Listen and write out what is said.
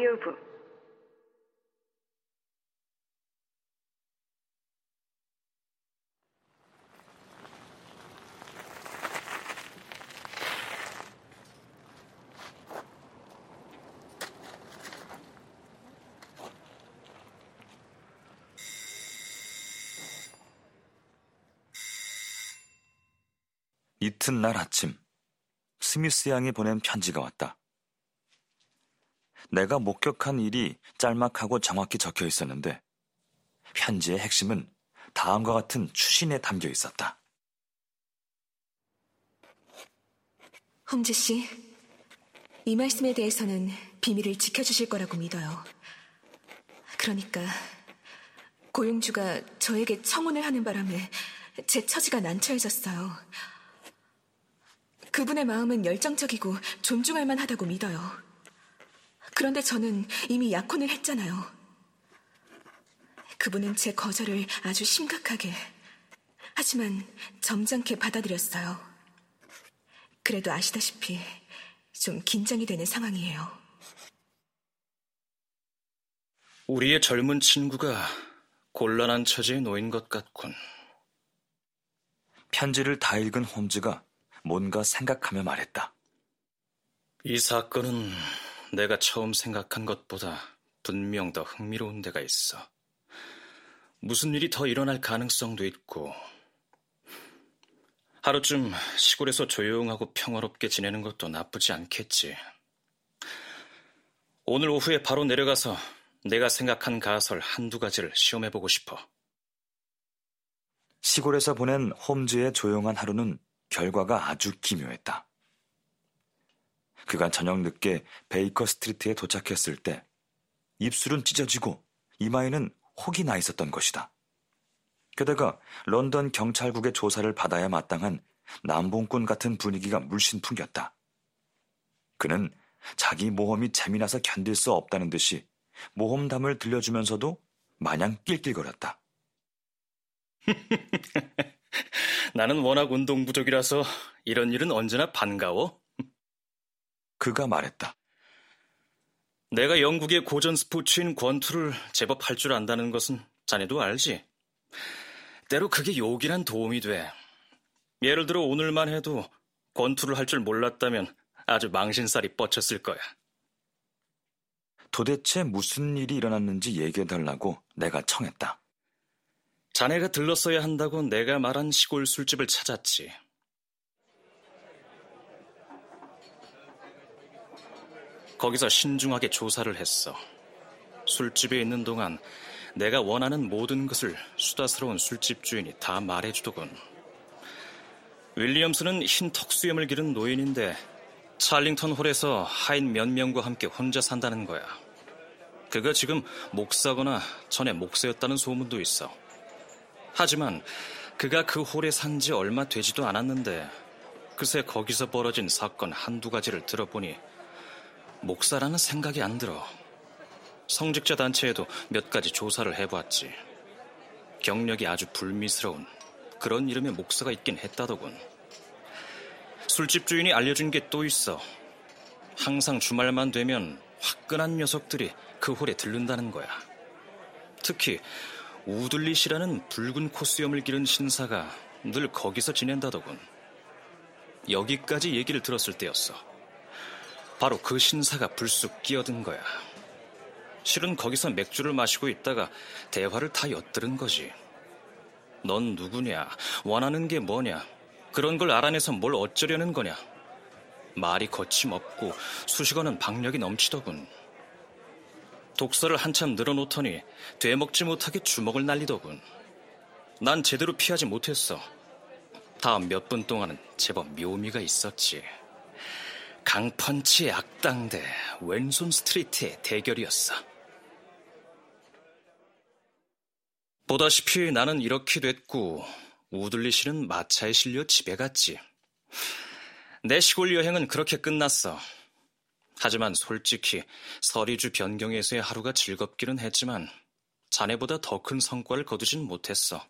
오디오북 이튿날 아침 스미스 양이 보낸 편지가 왔다. 내가 목격한 일이 짤막하고 정확히 적혀 있었는데 편지의 핵심은 다음과 같은 추신에 담겨 있었다. 홈즈 씨, 이 말씀에 대해서는 비밀을 지켜주실 거라고 믿어요. 그러니까 고용주가 저에게 청혼을 하는 바람에 제 처지가 난처해졌어요. 그분의 마음은 열정적이고 존중할 만하다고 믿어요. 그런데 저는 이미 약혼을 했잖아요. 그분은 제 거절을 아주 심각하게, 하지만 점잖게 받아들였어요. 그래도 아시다시피 좀 긴장이 되는 상황이에요. 우리의 젊은 친구가 곤란한 처지에 놓인 것 같군. 편지를 다 읽은 홈즈가 뭔가 생각하며 말했다. 이 사건은 내가 처음 생각한 것보다 분명 더 흥미로운 데가 있어. 무슨 일이 더 일어날 가능성도 있고, 하루쯤 시골에서 조용하고 평화롭게 지내는 것도 나쁘지 않겠지. 오늘 오후에 바로 내려가서 내가 생각한 가설 한두 가지를 시험해보고 싶어. 시골에서 보낸 홈즈의 조용한 하루는 결과가 아주 기묘했다. 그가 저녁 늦게 베이커 스트리트에 도착했을 때 입술은 찢어지고 이마에는 혹이 나 있었던 것이다. 게다가 런던 경찰국의 조사를 받아야 마땅한 남봉꾼 같은 분위기가 물씬 풍겼다. 그는 자기 모험이 재미나서 견딜 수 없다는 듯이 모험담을 들려주면서도 마냥 낄낄거렸다. 나는 워낙 운동 부족이라서 이런 일은 언제나 반가워. 그가 말했다. 내가 영국의 고전 스포츠인 권투를 제법 할 줄 안다는 것은 자네도 알지? 때로 그게 요긴한 도움이 돼. 예를 들어 오늘만 해도 권투를 할 줄 몰랐다면 아주 망신살이 뻗쳤을 거야. 도대체 무슨 일이 일어났는지 얘기해달라고 내가 청했다. 자네가 들렀어야 한다고 내가 말한 시골 술집을 찾았지. 거기서 신중하게 조사를 했어. 술집에 있는 동안 내가 원하는 모든 것을 수다스러운 술집 주인이 다 말해주더군. 윌리엄스는 흰 턱수염을 기른 노인인데 찰링턴 홀에서 하인 몇 명과 함께 혼자 산다는 거야. 그가 지금 목사거나 전에 목사였다는 소문도 있어. 하지만 그가 그 홀에 산 지 얼마 되지도 않았는데 그새 거기서 벌어진 사건 한두 가지를 들어보니 목사라는 생각이 안 들어. 성직자 단체에도 몇 가지 조사를 해보았지. 경력이 아주 불미스러운 그런 이름의 목사가 있긴 했다더군. 술집 주인이 알려준 게 또 있어. 항상 주말만 되면 화끈한 녀석들이 그 홀에 들른다는 거야. 특히 우들릿이라는 붉은 코수염을 기른 신사가 늘 거기서 지낸다더군. 여기까지 얘기를 들었을 때였어. 바로 그 신사가 불쑥 끼어든 거야. 실은 거기서 맥주를 마시고 있다가 대화를 다 엿들은 거지. 넌 누구냐? 원하는 게 뭐냐? 그런 걸 알아내서 뭘 어쩌려는 거냐? 말이 거침없고 수식어는 박력이 넘치더군. 독서를 한참 늘어놓더니 되먹지 못하게 주먹을 날리더군. 난 제대로 피하지 못했어. 다음 몇 분 동안은 제법 묘미가 있었지. 강펀치 악당 대 왼손 스트리트의 대결이었어. 보다시피 나는 이렇게 됐고 우들리 씨는 마차에 실려 집에 갔지. 내 시골 여행은 그렇게 끝났어. 하지만 솔직히 서리주 변경에서의 하루가 즐겁기는 했지만 자네보다 더 큰 성과를 거두진 못했어.